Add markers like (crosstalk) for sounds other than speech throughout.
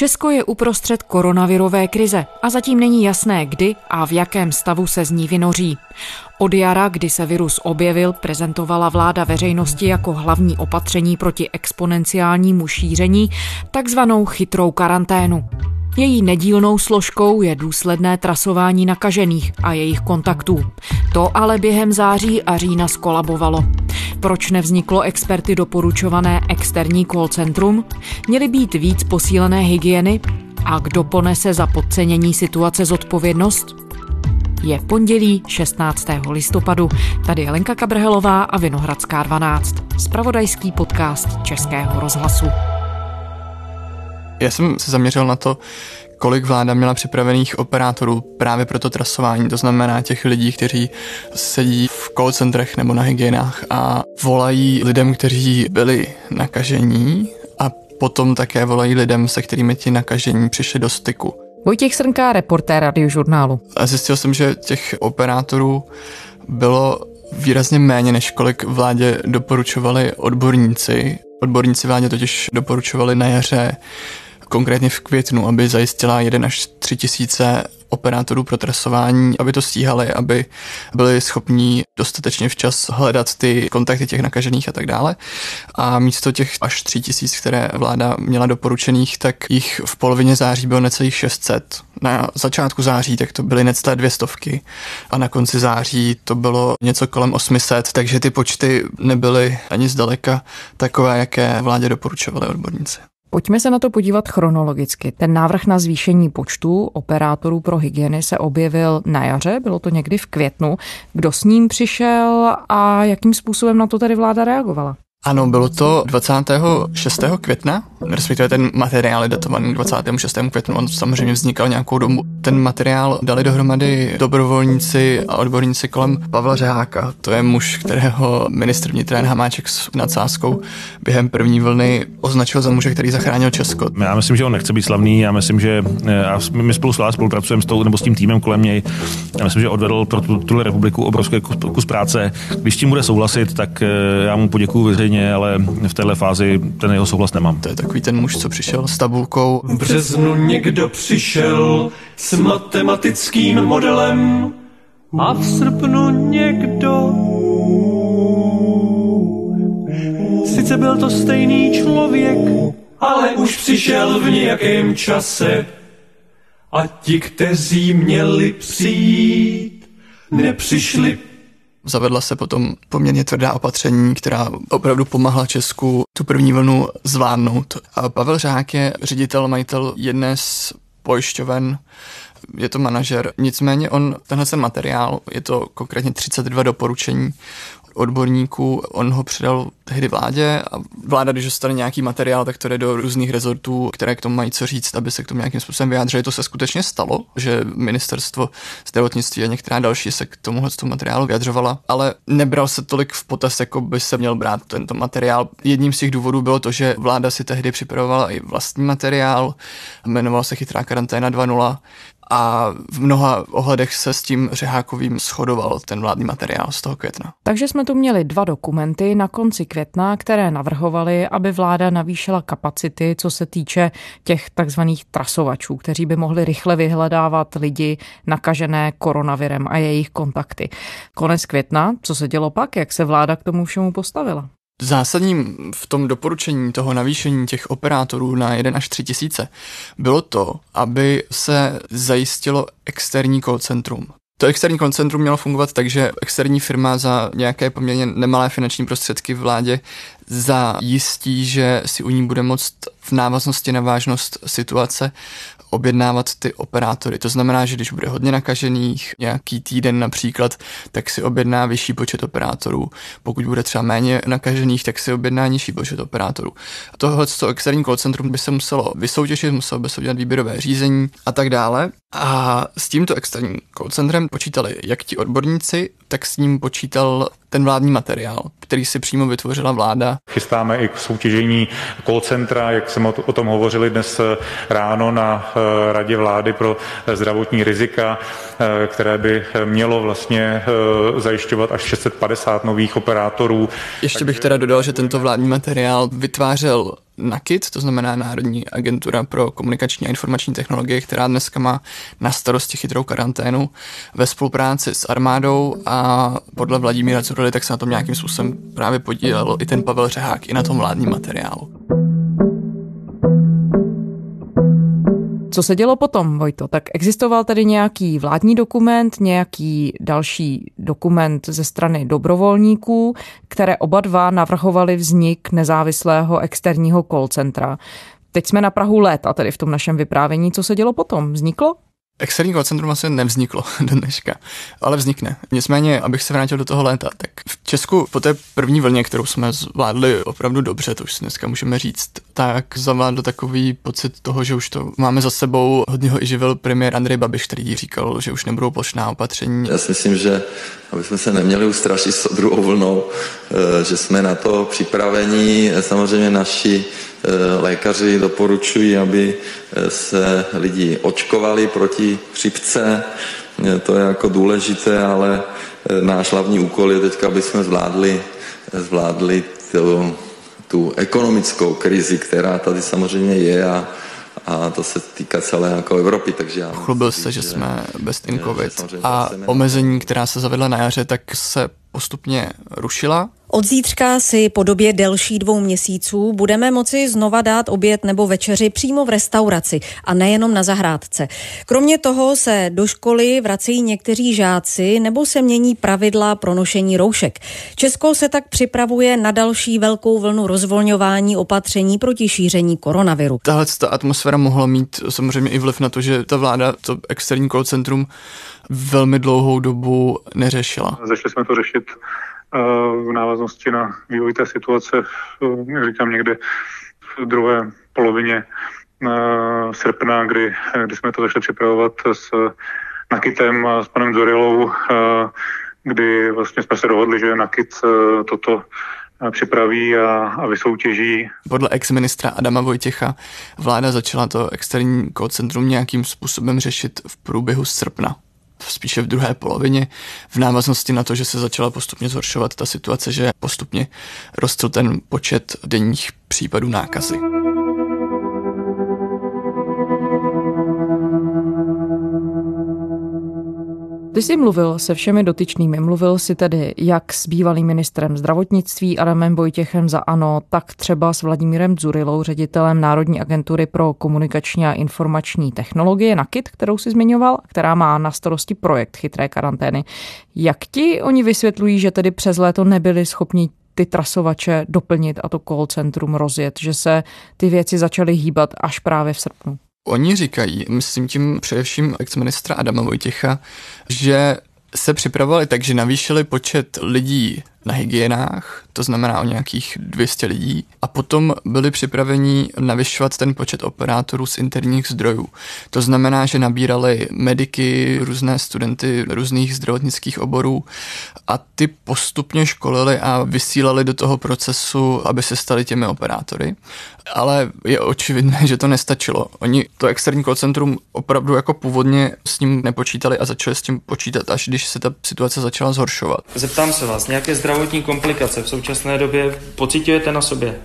Česko je uprostřed koronavirové krize a zatím není jasné, kdy a v jakém stavu se z ní vynoří. Od jara, kdy se virus objevil, prezentovala vláda veřejnosti jako hlavní opatření proti exponenciálnímu šíření takzvanou chytrou karanténu. Její nedílnou složkou je důsledné trasování nakažených a jejich kontaktů. To ale během září a října skolabovalo. Proč nevzniklo experty doporučované externí call centrum? Měly být víc posílené hygieny? A kdo ponese za podcenění situace zodpovědnost? Je pondělí 16. listopadu. Tady je Lenka Kabrhelová a Vinohradská 12. Spravodajský podcast Českého rozhlasu. Já jsem se zaměřil na to, kolik vláda měla připravených operátorů právě pro to trasování, to znamená těch lidí, kteří sedí v call centrech nebo na hygienách a volají lidem, kteří byli nakažení a potom také volají lidem, se kterými ti nakažení přišli do styku. Vojtěch Srnká, reportér radiožurnálu. A zjistil jsem, že těch operátorů bylo výrazně méně, než kolik vládě doporučovali odborníci. Odborníci vládě totiž doporučovali na jaře konkrétně v květnu, aby zajistila 1 až 3 tisíce operátorů pro trasování, aby to stíhali, aby byli schopní dostatečně včas hledat ty kontakty těch nakažených a tak dále. A místo těch až 3 tisíc, které vláda měla doporučených, tak jich v polovině září bylo necelých 600. Na začátku září tak to byly necelé dvě stovky a na konci září to bylo něco kolem 800, takže ty počty nebyly ani zdaleka takové, jaké vládě doporučovali odborníci. Pojďme se na to podívat chronologicky. Ten návrh na zvýšení počtu operátorů pro hygieny se objevil na jaře, bylo to někdy v květnu. Kdo s ním přišel a jakým způsobem na to tedy vláda reagovala? Ano, bylo to 26. května, respektive ten materiál je datovaný 26. květnu, on samozřejmě vznikal nějakou dobu. Ten materiál dali dohromady dobrovolníci a odborníci kolem Pavla Řeháka. To je muž, kterého ministr vnitra Jan Hamáček s nadsázkou během první vlny označil za muže, který zachránil Česko. Já myslím, že on nechce být slavný, já myslím, že já, my spolu s spolupracujeme s tou, nebo s tím týmem kolem něj. Já myslím, že odvedl pro tu, tuhle republiku obrovský kus, kus práce. Když tím bude souhlasit, tak eh, já mu poděkuji samozřejmě, ale v téhle fázi ten jeho souhlas nemám. To je takový ten muž, co přišel s tabulkou. V březnu někdo přišel s matematickým modelem a v srpnu někdo Sice byl to stejný člověk, ale už přišel v nějakém čase. A ti, kteří měli přijít, nepřišli Zavedla se potom poměrně tvrdá opatření, která opravdu pomáhla Česku tu první vlnu zvládnout. A Pavel Řák je ředitel, majitel jedné z pojišťoven, je to manažer. Nicméně on, tenhle ten materiál, je to konkrétně 32 doporučení odborníků, on ho předal tehdy vládě a vláda, když dostane nějaký materiál, tak to jde do různých rezortů, které k tomu mají co říct, aby se k tomu nějakým způsobem vyjádřili. To se skutečně stalo, že ministerstvo zdravotnictví a některá další se k tomuhle tomu materiálu vyjadřovala, ale nebral se tolik v potaz, jako by se měl brát tento materiál. Jedním z těch důvodů bylo to, že vláda si tehdy připravovala i vlastní materiál, jmenoval se Chytrá karanténa 2.0 a v mnoha ohledech se s tím Řehákovým shodoval ten vládní materiál z toho května. Takže jsme tu měli dva dokumenty na konci května, které navrhovaly, aby vláda navýšila kapacity, co se týče těch takzvaných trasovačů, kteří by mohli rychle vyhledávat lidi nakažené koronavirem a jejich kontakty. Konec května, co se dělo pak, jak se vláda k tomu všemu postavila? Zásadním v tom doporučení toho navýšení těch operátorů na 1 až 3 tisíce bylo to, aby se zajistilo externí call centrum. To externí koncentrum mělo fungovat tak, že externí firma za nějaké poměrně nemalé finanční prostředky vládě zajistí, že si u ní bude moct v návaznosti na vážnost situace objednávat ty operátory. To znamená, že když bude hodně nakažených, nějaký týden například, tak si objedná vyšší počet operátorů. Pokud bude třeba méně nakažených, tak si objedná nižší počet operátorů. Tohle to externí call centrum by se muselo vysoutěžit, muselo by se udělat výběrové řízení a tak dále. A s tímto externím call centrem počítali jak ti odborníci, tak s ním počítal ten vládní materiál, který si přímo vytvořila vláda. Chystáme i k soutěžení call centra, jak jsme o tom hovořili dnes ráno na eh, Radě vlády pro zdravotní rizika, eh, které by mělo vlastně eh, zajišťovat až 650 nových operátorů. Ještě bych teda dodal, že tento vládní materiál vytvářel NAKIT, to znamená Národní agentura pro komunikační a informační technologie, která dneska má na starosti chytrou karanténu ve spolupráci s armádou a podle Vladimíra Curely tak se na tom nějakým způsobem právě podílel i ten Pavel Řehák i na tom vládním materiálu. Co se dělo potom, Vojto? Tak existoval tady nějaký vládní dokument, nějaký další dokument ze strany dobrovolníků, které oba dva navrhovali vznik nezávislého externího call centra. Teď jsme na Prahu léta, tedy v tom našem vyprávění. Co se dělo potom? Vzniklo? Externí call centrum asi nevzniklo (laughs) do dneška, ale vznikne. Nicméně, abych se vrátil do toho léta, tak v Česku po té první vlně, kterou jsme zvládli opravdu dobře, to už si dneska můžeme říct, tak zavládl takový pocit toho, že už to máme za sebou. Hodně ho i živil premiér Andrej Babiš, který říkal, že už nebudou plošná opatření. Já si myslím, že aby jsme se neměli ustrašit s druhou vlnou, eh, že jsme na to připraveni. Samozřejmě naši lékaři doporučují, aby eh, se lidi očkovali proti chřipce. Eh, to je jako důležité, ale náš hlavní úkol je teď, aby jsme zvládli, zvládli tu, tu ekonomickou krizi, která tady samozřejmě je a, a to se týká celé jako Evropy, takže já... Chlubil se, že, že jsme bez in COVID a omezení, která se zavedla na jaře, tak se postupně rušila od zítřka si po době delší dvou měsíců budeme moci znova dát oběd nebo večeři přímo v restauraci a nejenom na zahrádce. Kromě toho se do školy vracejí někteří žáci nebo se mění pravidla pro nošení roušek. Česko se tak připravuje na další velkou vlnu rozvolňování opatření proti šíření koronaviru. Tahle ta atmosféra mohla mít samozřejmě i vliv na to, že ta vláda to externí call centrum velmi dlouhou dobu neřešila. Začali jsme to řešit v návaznosti na vývoj té situace, jak říkám, někde v druhé polovině srpna, kdy, kdy jsme to začali připravovat s Nakitem a s panem Zorilou, kdy vlastně jsme se dohodli, že Nakit toto připraví a, a vysoutěží. Podle ex-ministra Adama Vojtěcha vláda začala to externí call centrum nějakým způsobem řešit v průběhu srpna spíše v druhé polovině, v návaznosti na to, že se začala postupně zhoršovat ta situace, že postupně rostl ten počet denních případů nákazy. Ty jsi mluvil se všemi dotyčnými. Mluvil si tedy jak s bývalým ministrem zdravotnictví Adamem Vojtěchem za ANO, tak třeba s Vladimírem Zurilou, ředitelem Národní agentury pro komunikační a informační technologie NAKIT, kterou si zmiňoval, která má na starosti projekt chytré karantény. Jak ti oni vysvětlují, že tedy přes léto nebyli schopni ty trasovače doplnit a to call centrum rozjet, že se ty věci začaly hýbat až právě v srpnu? Oni říkají, myslím tím především ex-ministra Adama Vojtěcha, že se připravovali tak, že navýšili počet lidí na hygienách, to znamená o nějakých 200 lidí, a potom byli připraveni navyšovat ten počet operátorů z interních zdrojů. To znamená, že nabírali mediky, různé studenty různých zdravotnických oborů a ty postupně školili a vysílali do toho procesu, aby se stali těmi operátory. Ale je očividné, že to nestačilo. Oni to externí call centrum opravdu jako původně s ním nepočítali a začali s tím počítat, až když se ta situace začala zhoršovat. Zeptám se vás, nějaké zdravotní komplikace v současné době pocitujete na sobě?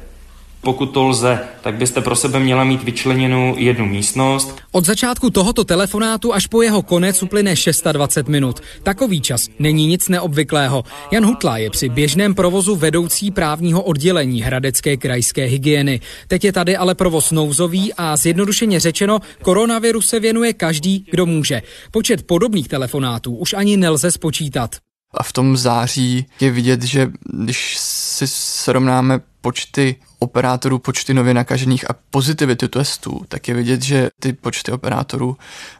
Pokud to lze, tak byste pro sebe měla mít vyčleněnou jednu místnost. Od začátku tohoto telefonátu až po jeho konec uplyne 620 minut. Takový čas není nic neobvyklého. Jan Hutla je při běžném provozu vedoucí právního oddělení Hradecké krajské hygieny. Teď je tady ale provoz nouzový a zjednodušeně řečeno, koronaviru se věnuje každý, kdo může. Počet podobných telefonátů už ani nelze spočítat. A v tom září je vidět, že když si srovnáme počty operátorů, počty nově nakažených a pozitivity testů, tak je vidět, že ty počty operátorů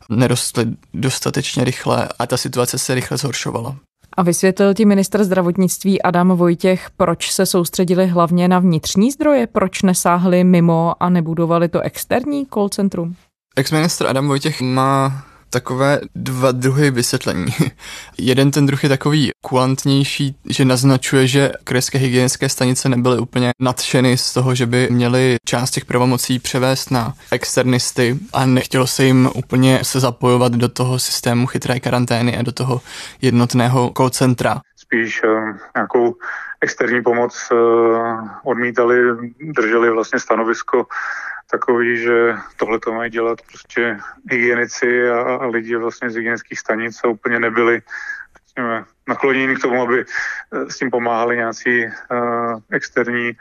nerostly dostatečně rychle a ta situace se rychle zhoršovala. A vysvětlil ti minister zdravotnictví Adam Vojtěch, proč se soustředili hlavně na vnitřní zdroje, proč nesáhli mimo a nebudovali to externí call centrum? Ex-ministr Adam Vojtěch má takové dva druhy vysvětlení. (laughs) Jeden ten druh je takový kulantnější, že naznačuje, že krajské hygienické stanice nebyly úplně nadšeny z toho, že by měli část těch pravomocí převést na externisty a nechtělo se jim úplně se zapojovat do toho systému chytré karantény a do toho jednotného call centra spíš uh, nějakou externí pomoc odmítali, drželi vlastně stanovisko takový, že tohle to mají dělat prostě hygienici a, a lidi vlastně z hygienických stanic a úplně nebyli nakloněni k tomu, aby s tím pomáhali nějací uh, externí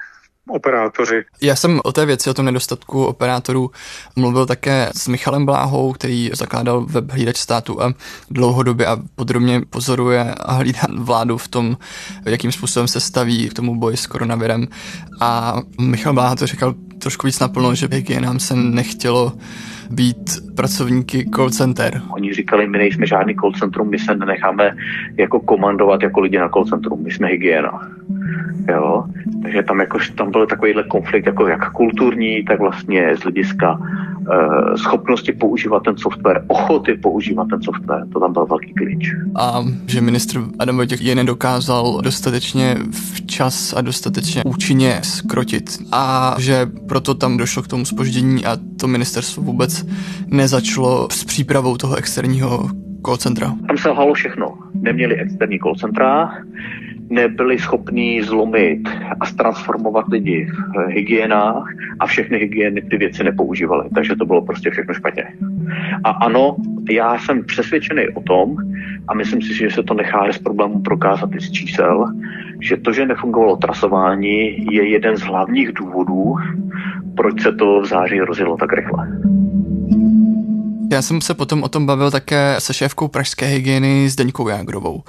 operátoři. Já jsem o té věci, o tom nedostatku operátorů mluvil také s Michalem Bláhou, který zakládal web Hlídač státu a dlouhodobě a podrobně pozoruje a hlídá vládu v tom, jakým způsobem se staví k tomu boji s koronavirem. A Michal Bláha to říkal trošku víc naplno, že hygienám se nechtělo být pracovníky call center. Oni říkali, my nejsme žádný call centrum, my se nenecháme jako komandovat jako lidi na call centrum, my jsme hygiena. Jo? Takže tam, jako, tam byl takovýhle konflikt jako jak kulturní, tak vlastně z hlediska uh, schopnosti používat ten software, ochoty používat ten software, to tam byl velký klíč. A že ministr Adam Vojtěch je nedokázal dostatečně včas a dostatečně účinně skrotit a že proto tam došlo k tomu spoždění a to ministerstvo vůbec nezačalo s přípravou toho externího call centra. Tam se halo všechno. Neměli externí call centra, nebyli schopní zlomit a transformovat lidi v hygienách a všechny hygieny ty věci nepoužívali, takže to bylo prostě všechno špatně. A ano, já jsem přesvědčený o tom, a myslím si, že se to nechá bez problémů prokázat i z čísel, že to, že nefungovalo trasování, je jeden z hlavních důvodů, proč se to v září rozjelo tak rychle. Já jsem se potom o tom bavil také se šéfkou pražské hygieny s Deňkou Jágrovou.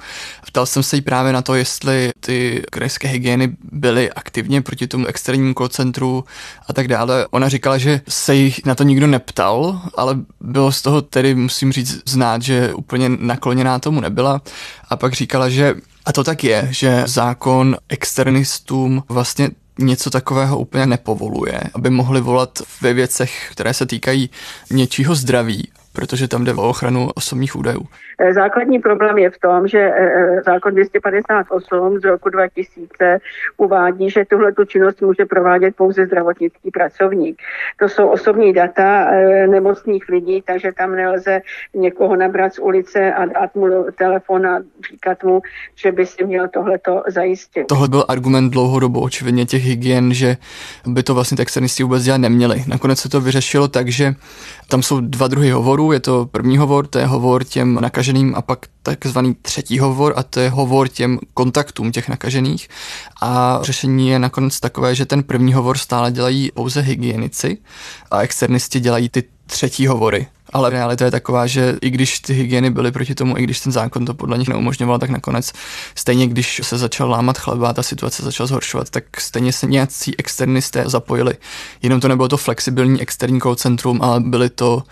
Ptal jsem se jí právě na to, jestli ty krajské hygieny byly aktivně proti tomu externímu centru a tak dále. Ona říkala, že se jich na to nikdo neptal, ale bylo z toho tedy, musím říct, znát, že úplně nakloněná tomu nebyla. A pak říkala, že a to tak je, že zákon externistům vlastně něco takového úplně nepovoluje, aby mohli volat ve věcech, které se týkají něčího zdraví, protože tam jde o ochranu osobních údajů. Eh, základní problém je v tom, že eh, eh, zákon 258 z roku 2000 uvádí, že tuhle tu činnost může provádět pouze zdravotnický pracovník. To jsou osobní data nemocných lidí, takže tam nelze někoho nabrat z ulice a dát mu telefon a říkat mu, že by si měl tohleto zajistit. Tohle byl argument dlouhodobou očividně těch hygien, že by to vlastně externisti vůbec dělat neměli. Nakonec se to vyřešilo tak, že tam jsou dva druhy hovorů. Je to první hovor, to je hovor těm nakaženým nakaženým a pak takzvaný třetí hovor a to je hovor těm kontaktům těch nakažených a řešení je nakonec takové, že ten první hovor stále dělají pouze hygienici a externisti dělají ty třetí hovory. Ale realita je taková, že i když ty hygieny byly proti tomu, i když ten zákon to podle nich neumožňoval, tak nakonec stejně když se začal lámat chleba a ta situace začala zhoršovat, tak stejně se nějací externisté zapojili. Jenom to nebylo to flexibilní externí call centrum, ale byly to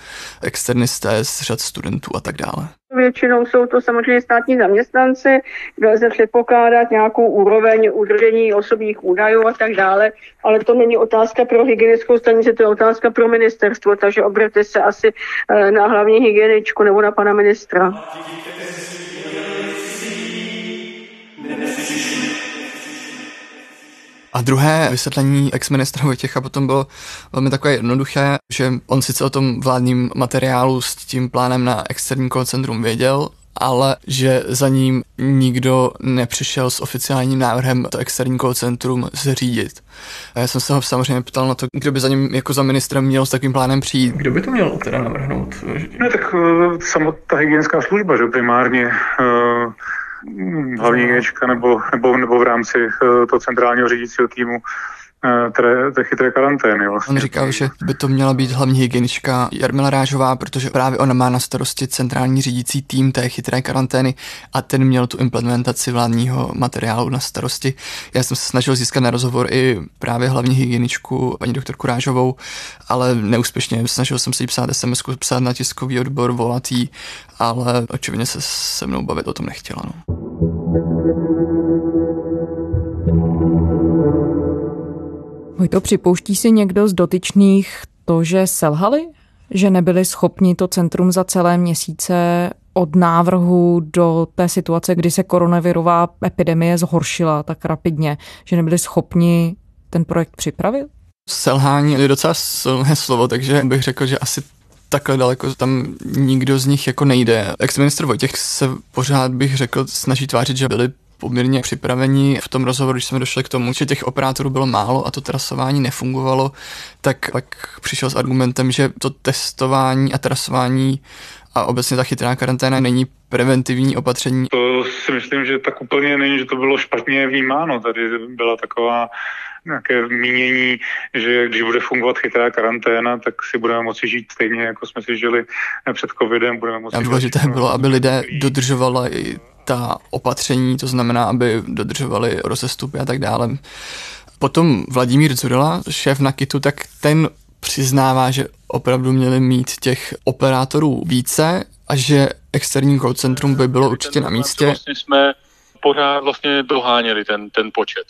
externisté z řad studentů a tak dále. Většinou jsou to samozřejmě státní zaměstnanci, kde lze předpokládat nějakou úroveň udržení osobních údajů a tak dále, ale to není otázka pro hygienickou stanici, to je otázka pro ministerstvo, takže obraťte se asi eh, na hlavní hygieničku nebo na pana ministra. A druhé vysvětlení ex-ministra Vojtěcha potom bylo velmi takové jednoduché, že on sice o tom vládním materiálu s tím plánem na externí koncentrum věděl, ale že za ním nikdo nepřišel s oficiálním návrhem to externí call centrum zřídit. A já jsem se ho samozřejmě ptal na to, kdo by za ním jako za ministrem měl s takovým plánem přijít. Kdo by to měl teda navrhnout? Ne, tak uh, samotná hygienická služba, že primárně uh, hlavní hygienička nebo, nebo, nebo v rámci uh, toho centrálního řídícího týmu. Eh, té, té chytré karantény. Vlastně. On říkal, že by to měla být hlavní hygienička Jarmila Rážová, protože právě ona má na starosti centrální řídící tým té chytré karantény a ten měl tu implementaci vládního materiálu na starosti. Já jsem se snažil získat na rozhovor i právě hlavní hygieničku paní doktorku Rážovou, ale neúspěšně. Snažil jsem se jí psát SMS, psát na tiskový odbor, volat jí, ale očividně se se mnou bavit o tom nechtěla. No. To připouští si někdo z dotyčných to, že selhali? Že nebyli schopni to centrum za celé měsíce od návrhu do té situace, kdy se koronavirová epidemie zhoršila tak rapidně, že nebyli schopni ten projekt připravit? Selhání je docela silné slovo, takže bych řekl, že asi takhle daleko tam nikdo z nich jako nejde. Ex-ministr Vojtěch se pořád bych řekl snaží tvářit, že byli poměrně připraveni. V tom rozhovoru, když jsme došli k tomu, že těch operátorů bylo málo a to trasování nefungovalo, tak pak přišel s argumentem, že to testování a trasování a obecně ta chytrá karanténa není preventivní opatření. To si myslím, že tak úplně není, že to bylo špatně vnímáno. Tady byla taková nějaké mínění, že když bude fungovat chytrá karanténa, tak si budeme moci žít stejně, jako jsme si žili před covidem. Budeme moci a důležité bylo, aby lidé dodržovali ta opatření, to znamená, aby dodržovali rozestupy a tak dále. Potom Vladimír Zurela, šéf Nakitu, tak ten přiznává, že opravdu měli mít těch operátorů více a že externí call centrum by bylo určitě na místě. Vlastně jsme pořád vlastně doháněli ten, ten počet.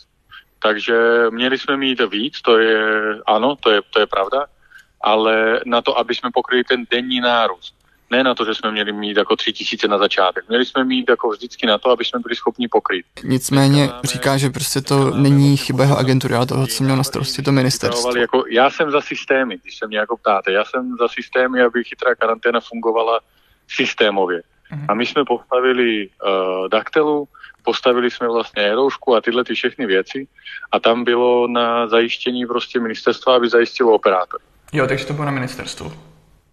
Takže měli jsme mít víc, to je, ano, to je, to je pravda, ale na to, aby jsme pokryli ten denní nárůst. Ne na to, že jsme měli mít jako tři tisíce na začátek. Měli jsme mít jako vždycky na to, aby jsme byli schopni pokryt. Nicméně říká, že prostě to není chyba jeho agentury, ale toho, co měl na starosti to ministerstvo. Jako, já jsem za systémy, když se mě jako ptáte. Já jsem za systémy, aby chytrá karanténa fungovala systémově. Mhm. A my jsme postavili uh, daktelu, postavili jsme vlastně roušku a tyhle ty všechny věci a tam bylo na zajištění prostě ministerstva, aby zajistilo operátor. Jo, takže to bylo na ministerstvu.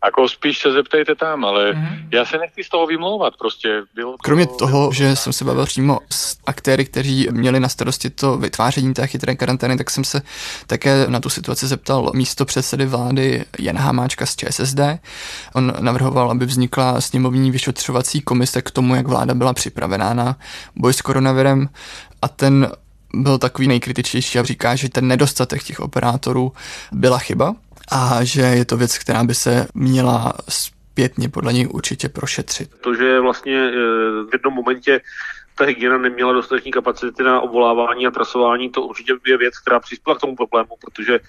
Ako spíš se zeptejte tam, ale mm-hmm. já se nechci z toho vymlouvat, prostě bylo to... Kromě toho, že jsem se bavil přímo s aktéry, kteří měli na starosti to vytváření té chytré karantény, tak jsem se také na tu situaci zeptal místo předsedy vlády Jan Hamáčka z ČSSD. On navrhoval, aby vznikla sněmovní vyšetřovací komise k tomu, jak vláda byla připravená na boj s koronavirem a ten byl takový nejkritičtější a říká, že ten nedostatek těch operátorů byla chyba, a že je to věc, která by se měla zpětně podle něj určitě prošetřit. To, že vlastně eh, v jednom momentě ta hygiena neměla dostatečné kapacity na obvolávání a trasování, to určitě je věc, která přispěla k tomu problému, protože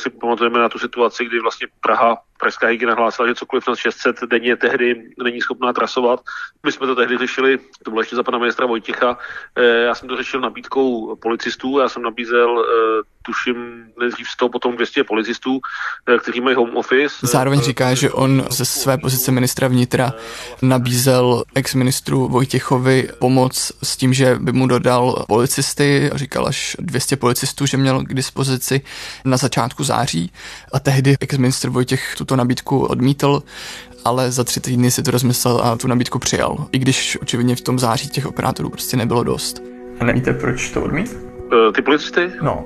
si pamatujeme na tu situaci, kdy vlastně Praha, pražská hygiena hlásila, že cokoliv na 600 denně tehdy není schopná trasovat. My jsme to tehdy řešili, to bylo ještě za pana ministra Vojticha, eh, já jsem to řešil nabídkou policistů, já jsem nabízel eh, tuším nejdřív 100, potom 200 policistů, eh, kteří mají home office. Zároveň říká, že on ze své pozice ministra vnitra nabízel ex-ministru Vojtěchovi pomoc s tím, že by mu dodal policisty, říkal až 200 policistů, že měl k dispozici na začátku září a tehdy ex-ministr Vojtěch tuto nabídku odmítl ale za tři týdny si to rozmyslel a tu nabídku přijal. I když očividně v tom září těch operátorů prostě nebylo dost. A nevíte, proč to odmít? Eh, ty policisty? No.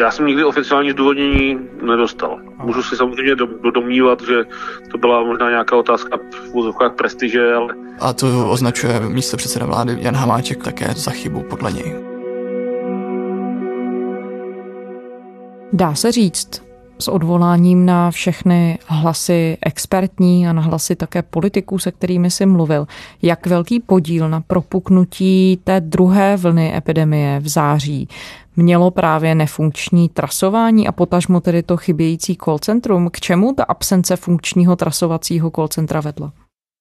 Já jsem nikdy oficiální zdůvodnění nedostal. Můžu si samozřejmě domnívat, že to byla možná nějaká otázka v úzovkách prestiže, ale... A to označuje místo předseda vlády Jan Hamáček také za chybu podle něj. Dá se říct, s odvoláním na všechny hlasy expertní a na hlasy také politiků, se kterými si mluvil, jak velký podíl na propuknutí té druhé vlny epidemie v září mělo právě nefunkční trasování a potažmo tedy to chybějící call centrum. K čemu ta absence funkčního trasovacího call centra vedla?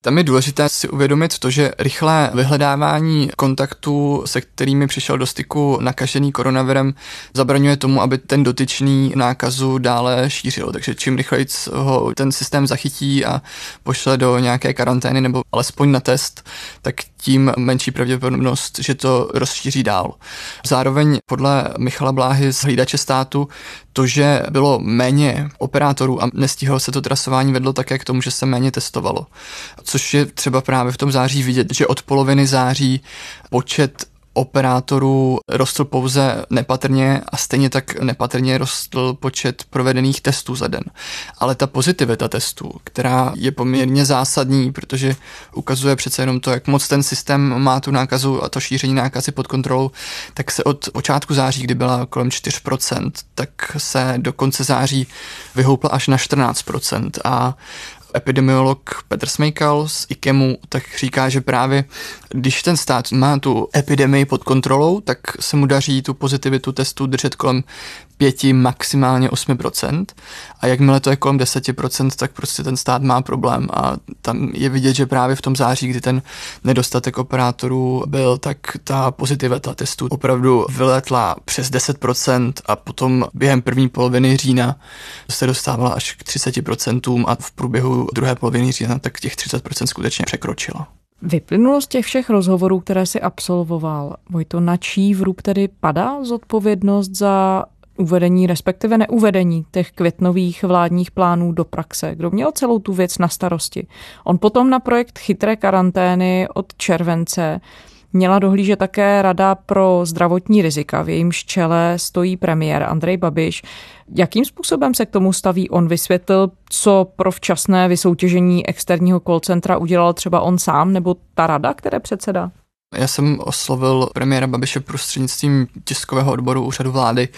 Tam je důležité si uvědomit to, že rychlé vyhledávání kontaktů, se kterými přišel do styku nakažený koronavirem, zabraňuje tomu, aby ten dotyčný nákazu dále šířil. Takže čím rychleji ho ten systém zachytí a pošle do nějaké karantény nebo alespoň na test, tak tím menší pravděpodobnost, že to rozšíří dál. Zároveň podle Michala Bláhy z hlídače státu to, že bylo méně operátorů a nestihlo se to trasování, vedlo také k tomu, že se méně testovalo. Což je třeba právě v tom září vidět, že od poloviny září počet operátorů rostl pouze nepatrně a stejně tak nepatrně rostl počet provedených testů za den. Ale ta pozitivita testů, která je poměrně zásadní, protože ukazuje přece jenom to, jak moc ten systém má tu nákazu a to šíření nákazy pod kontrolou, tak se od počátku září, kdy byla kolem 4%, tak se do konce září vyhoupla až na 14%. A epidemiolog Petr Smejkal z IKEMu tak říká, že právě když ten stát má tu epidemii pod kontrolou, tak se mu daří tu pozitivitu testu držet kolem 5, maximálně 8%. A jakmile to je kolem 10%, tak prostě ten stát má problém. A tam je vidět, že právě v tom září, kdy ten nedostatek operátorů byl, tak ta pozitivita testu opravdu vyletla přes 10% a potom během první poloviny října se dostávala až k 30% a v průběhu druhé poloviny října tak těch 30% skutečně překročila. Vyplynulo z těch všech rozhovorů, které si absolvoval, Vojto, na čí vrub tedy padá zodpovědnost za uvedení, respektive neuvedení těch květnových vládních plánů do praxe. Kdo měl celou tu věc na starosti? On potom na projekt chytré karantény od července měla dohlížet také Rada pro zdravotní rizika, v jejímž čele stojí premiér Andrej Babiš. Jakým způsobem se k tomu staví? On vysvětlil, co pro včasné vysoutěžení externího call centra udělal třeba on sám nebo ta rada, které předseda? Já jsem oslovil premiéra Babiše prostřednictvím tiskového odboru úřadu vlády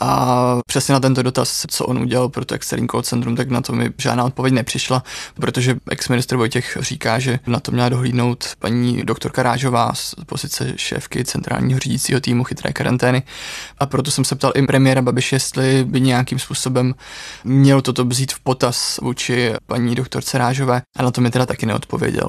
a přesně na tento dotaz, co on udělal pro to externí call centrum, tak na to mi žádná odpověď nepřišla, protože ex-ministr Vojtěch říká, že na to měla dohlídnout paní doktorka Rážová z pozice šéfky centrálního řídícího týmu chytré karantény. A proto jsem se ptal i premiéra Babiše, jestli by nějakým způsobem měl toto vzít v potaz vůči paní doktorce Rážové a na to mi teda taky neodpověděl.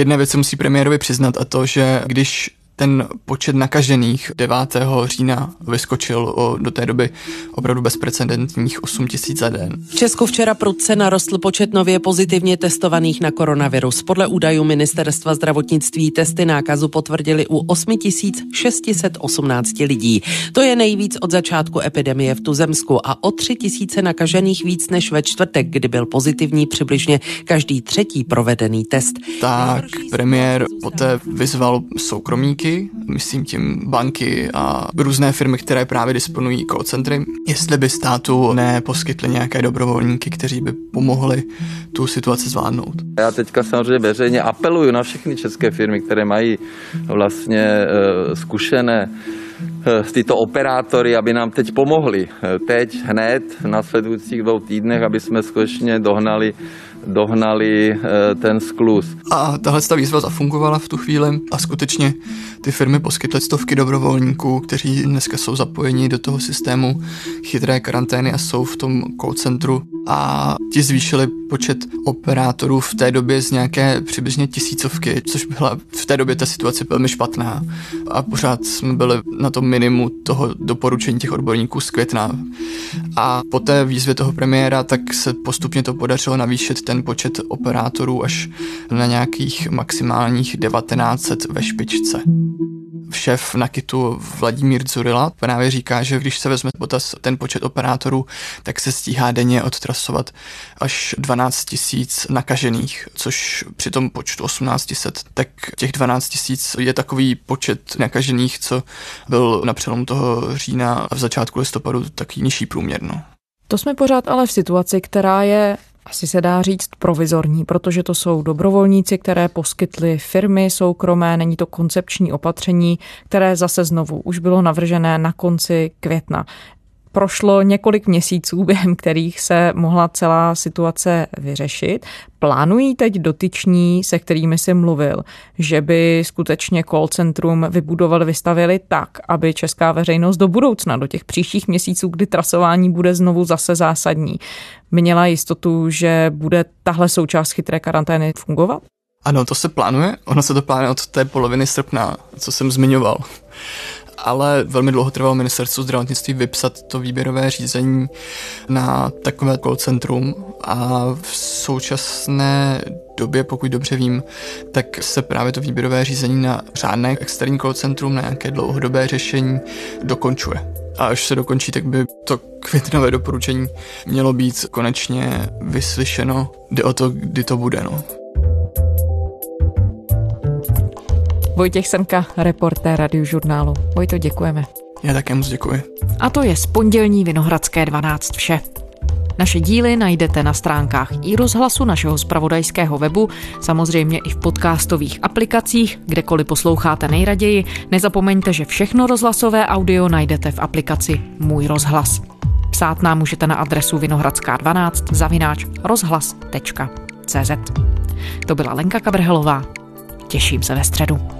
Jedné věci musí premiérovi přiznat a to, že když ten počet nakažených 9. října vyskočil o do té doby opravdu bezprecedentních 8 tisíc za den. V Česku včera prudce narostl počet nově pozitivně testovaných na koronavirus. Podle údajů ministerstva zdravotnictví testy nákazu potvrdili u 8 618 lidí. To je nejvíc od začátku epidemie v Tuzemsku a o 3 tisíce nakažených víc než ve čtvrtek, kdy byl pozitivní přibližně každý třetí provedený test. Tak premiér poté vyzval soukromníky, podniky, myslím tím banky a různé firmy, které právě disponují call centry, jestli by státu neposkytly nějaké dobrovolníky, kteří by pomohli tu situaci zvládnout. Já teďka samozřejmě veřejně apeluju na všechny české firmy, které mají vlastně uh, zkušené uh, tyto operátory, aby nám teď pomohli. Teď, hned, v následujících dvou týdnech, aby jsme skutečně dohnali dohnali eh, ten sklus. A tahle ta výzva zafungovala v tu chvíli a skutečně ty firmy poskytly stovky dobrovolníků, kteří dneska jsou zapojeni do toho systému chytré karantény a jsou v tom call centru a ti zvýšili počet operátorů v té době z nějaké přibližně tisícovky, což byla v té době ta situace velmi špatná a pořád jsme byli na tom minimu toho doporučení těch odborníků z května. A po té výzvě toho premiéra tak se postupně to podařilo navýšit ten počet operátorů až na nějakých maximálních 1900 ve špičce šéf Nakitu Vladimír Zurila právě říká, že když se vezme potaz ten počet operátorů, tak se stíhá denně odtrasovat až 12 tisíc nakažených, což při tom počtu 1800, tak těch 12 tisíc je takový počet nakažených, co byl na přelomu toho října a v začátku listopadu taky nižší průměr. No. To jsme pořád ale v situaci, která je asi se dá říct provizorní, protože to jsou dobrovolníci, které poskytly firmy soukromé, není to koncepční opatření, které zase znovu už bylo navržené na konci května. Prošlo několik měsíců, (laughs) během kterých se mohla celá situace vyřešit. Plánují teď dotyční, se kterými si mluvil, že by skutečně call centrum vybudovali, vystavili tak, aby česká veřejnost do budoucna, do těch příštích měsíců, kdy trasování bude znovu zase zásadní, měla jistotu, že bude tahle součást chytré karantény fungovat? Ano, to se plánuje. Ono se to plánuje od té poloviny srpna, co jsem zmiňoval ale velmi dlouho trvalo ministerstvo zdravotnictví vypsat to výběrové řízení na takové call centrum a v současné době, pokud dobře vím, tak se právě to výběrové řízení na řádné externí call centrum, na nějaké dlouhodobé řešení dokončuje. A až se dokončí, tak by to květnové doporučení mělo být konečně vyslyšeno. Jde o to, kdy to bude. No. Vojtěch Semka, reportér radiožurnálu. Vojto, děkujeme. Já také moc děkuji. A to je z pondělní Vinohradské 12 vše. Naše díly najdete na stránkách i rozhlasu našeho spravodajského webu, samozřejmě i v podcastových aplikacích, kdekoliv posloucháte nejraději. Nezapomeňte, že všechno rozhlasové audio najdete v aplikaci Můj rozhlas. Psát nám můžete na adresu vinohradská12 zavináč rozhlas.cz. To byla Lenka Kabrhelová. Těším se ve středu.